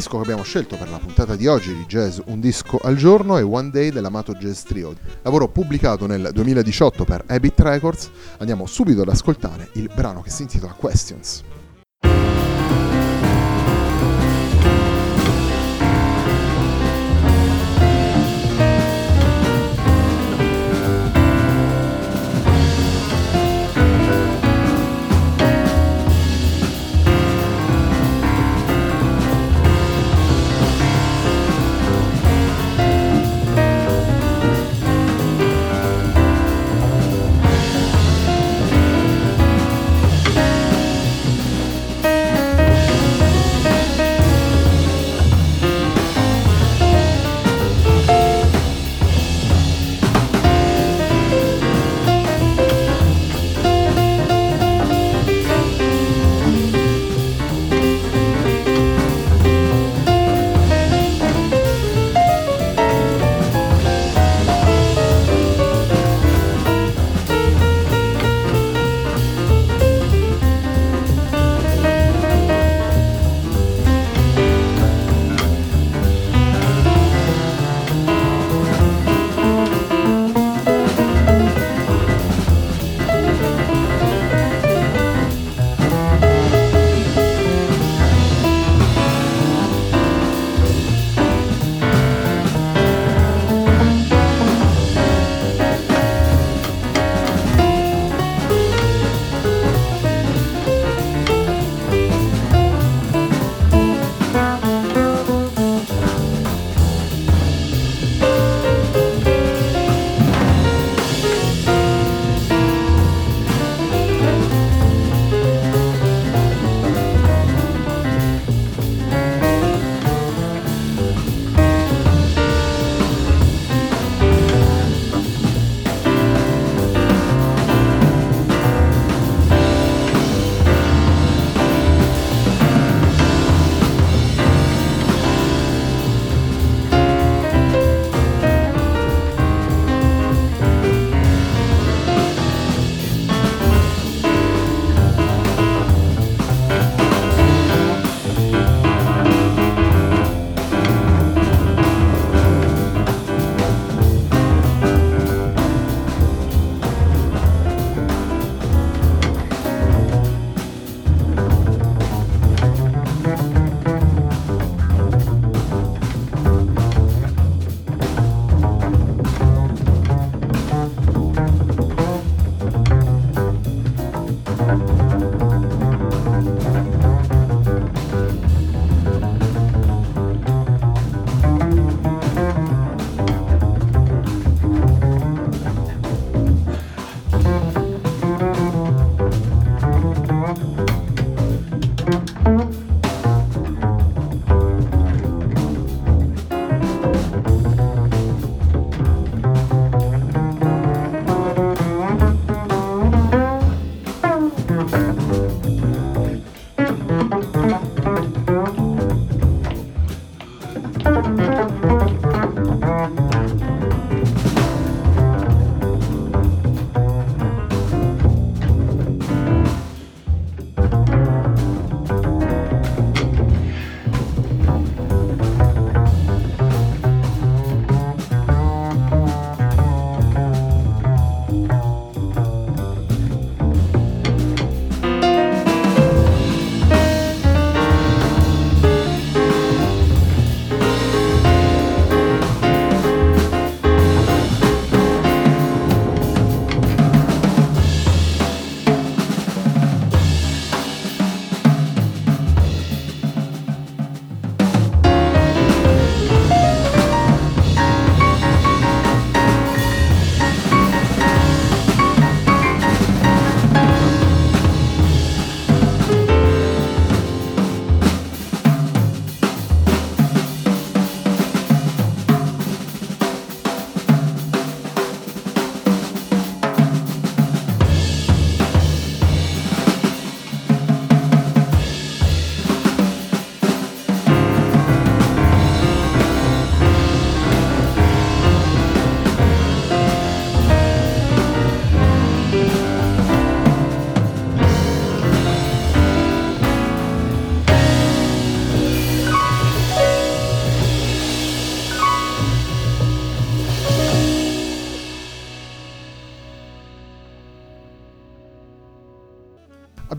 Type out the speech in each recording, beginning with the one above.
Disco che abbiamo scelto per la puntata di oggi di Jazz Un disco al giorno è One Day dell'amato Jazz Trio, lavoro pubblicato nel 2018 per Habit Records. Andiamo subito ad ascoltare il brano che si intitola Questions.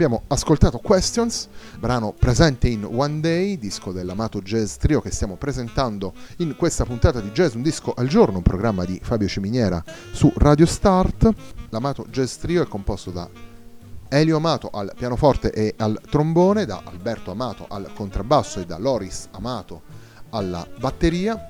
Abbiamo ascoltato Questions, brano presente in One Day, disco dell'amato jazz trio che stiamo presentando in questa puntata di Jazz Un Disco al Giorno, un programma di Fabio Ciminiera su Radio Start. L'amato jazz trio è composto da Elio Amato al pianoforte e al trombone, da Alberto Amato al contrabbasso e da Loris Amato alla batteria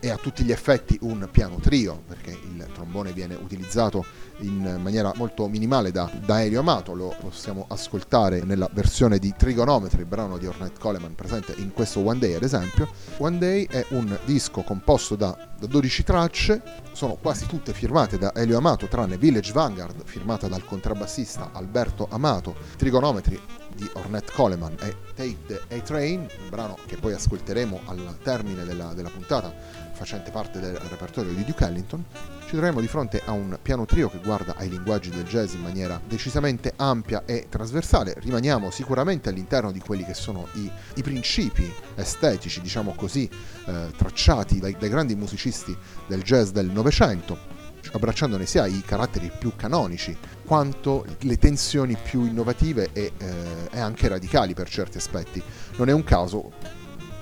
è a tutti gli effetti un piano trio, perché il trombone viene utilizzato in maniera molto minimale da, da Elio Amato, lo possiamo ascoltare nella versione di Trigonometry, il brano di Ornette Coleman presente in questo One Day ad esempio. One Day è un disco composto da, da 12 tracce, sono quasi tutte firmate da Elio Amato, tranne Village Vanguard, firmata dal contrabbassista Alberto Amato, Trigonometry di Ornette Coleman e Take the A-Train, un brano che poi ascolteremo al termine della, della puntata facente parte del repertorio di Duke Ellington, ci troviamo di fronte a un piano trio che guarda ai linguaggi del jazz in maniera decisamente ampia e trasversale. Rimaniamo sicuramente all'interno di quelli che sono i, i principi estetici, diciamo così, eh, tracciati dai, dai grandi musicisti del jazz del Novecento, abbracciandone sia i caratteri più canonici quanto le tensioni più innovative e, eh, e anche radicali per certi aspetti. Non è un caso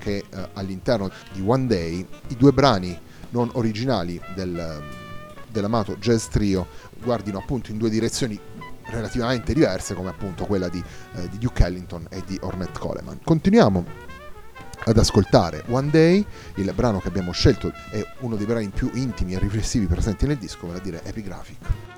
che eh, all'interno di One Day i due brani non originali del, dell'amato jazz trio guardino appunto in due direzioni relativamente diverse come appunto quella di, eh, di Duke Ellington e di Ornette Coleman. Continuiamo ad ascoltare One Day, il brano che abbiamo scelto è uno dei brani più intimi e riflessivi presenti nel disco, vale a dire Epigraphic.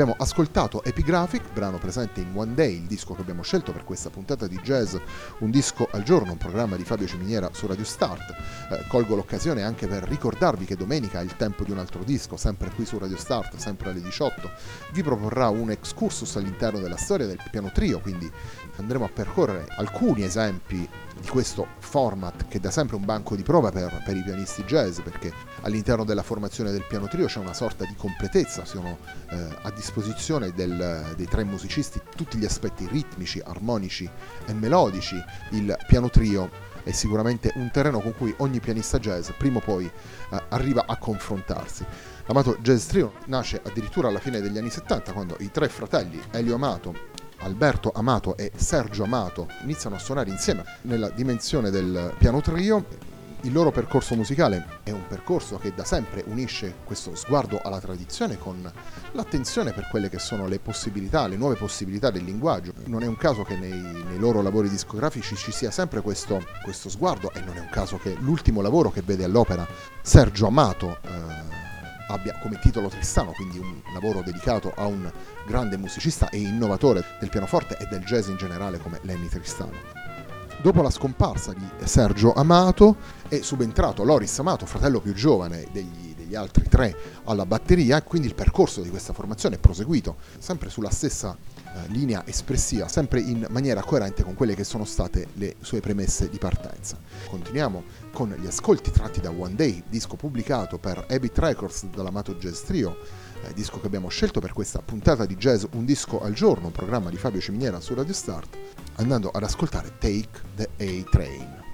Abbiamo ascoltato Epigraphic, brano presente in One Day, il disco che abbiamo scelto per questa puntata di jazz, un disco al giorno, un programma di Fabio Ciminiera su Radio Start. Eh, colgo l'occasione anche per ricordarvi che domenica è il tempo di un altro disco, sempre qui su Radio Start, sempre alle 18. Vi proporrà un excursus all'interno della storia del piano trio, quindi andremo a percorrere alcuni esempi di questo format che è da sempre un banco di prova per, per, i pianisti jazz perché all'interno della formazione del piano trio c'è una sorta di completezza, sono eh, a disposizione del, dei tre musicisti tutti gli aspetti ritmici, armonici e melodici, il piano trio è sicuramente un terreno con cui ogni pianista jazz prima o poi eh, arriva a confrontarsi. L'Amato Jazz Trio nasce addirittura alla fine degli anni 70 quando i tre fratelli Elio Amato, Alberto Amato e Sergio Amato iniziano a suonare insieme nella dimensione del piano trio. Il loro percorso musicale è un percorso che da sempre unisce questo sguardo alla tradizione con l'attenzione per quelle che sono le possibilità, le nuove possibilità del linguaggio. Non è un caso che nei, nei loro lavori discografici ci sia sempre questo, questo, sguardo e non è un caso che l'ultimo lavoro che vede all'opera Sergio Amato eh, abbia come titolo Tristano, quindi un lavoro dedicato a un grande musicista e innovatore del pianoforte e del jazz in generale come Lenny Tristano. Dopo la scomparsa di Sergio Amato è subentrato Loris Amato, fratello più giovane degli, degli altri tre, alla batteria quindi il percorso di questa formazione è proseguito sempre sulla stessa eh, linea espressiva, sempre in maniera coerente con quelle che sono state le sue premesse di partenza. Continuiamo con gli ascolti tratti da One Day, disco pubblicato per Habit Records dall'amato Jazz Trio, eh, disco che abbiamo scelto per questa puntata di Jazz Un disco al giorno, un programma di Fabio Ciminiera su Radio Start, andando ad ascoltare Take the A-Train.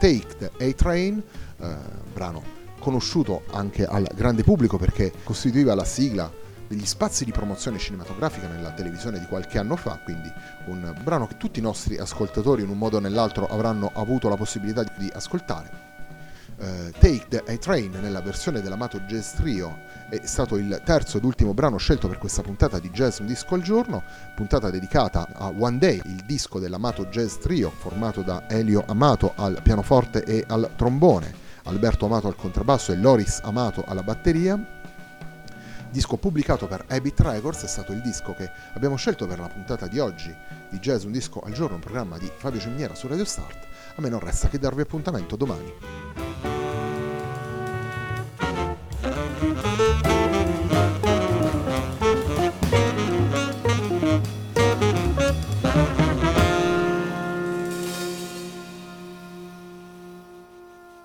Take the A-Train, eh, brano conosciuto anche al grande pubblico perché costituiva la sigla degli spazi di promozione cinematografica nella televisione di qualche anno fa, quindi un brano che tutti i nostri ascoltatori in un modo o nell'altro avranno avuto la possibilità di ascoltare. Uh, Take the A-Train nella versione dell'amato Jazz Trio è stato il terzo ed ultimo brano scelto per questa puntata di Jazz Un Disco al Giorno, puntata dedicata a One Day, il disco dell'amato Jazz Trio formato da Elio Amato al pianoforte e al trombone, Alberto Amato al contrabbasso e Loris Amato alla batteria, disco pubblicato per Habit Records, è stato il disco che abbiamo scelto per la puntata di oggi di Jazz Un Disco al Giorno, un programma di Fabio Cemniera su Radio Start. A me non resta che darvi appuntamento domani.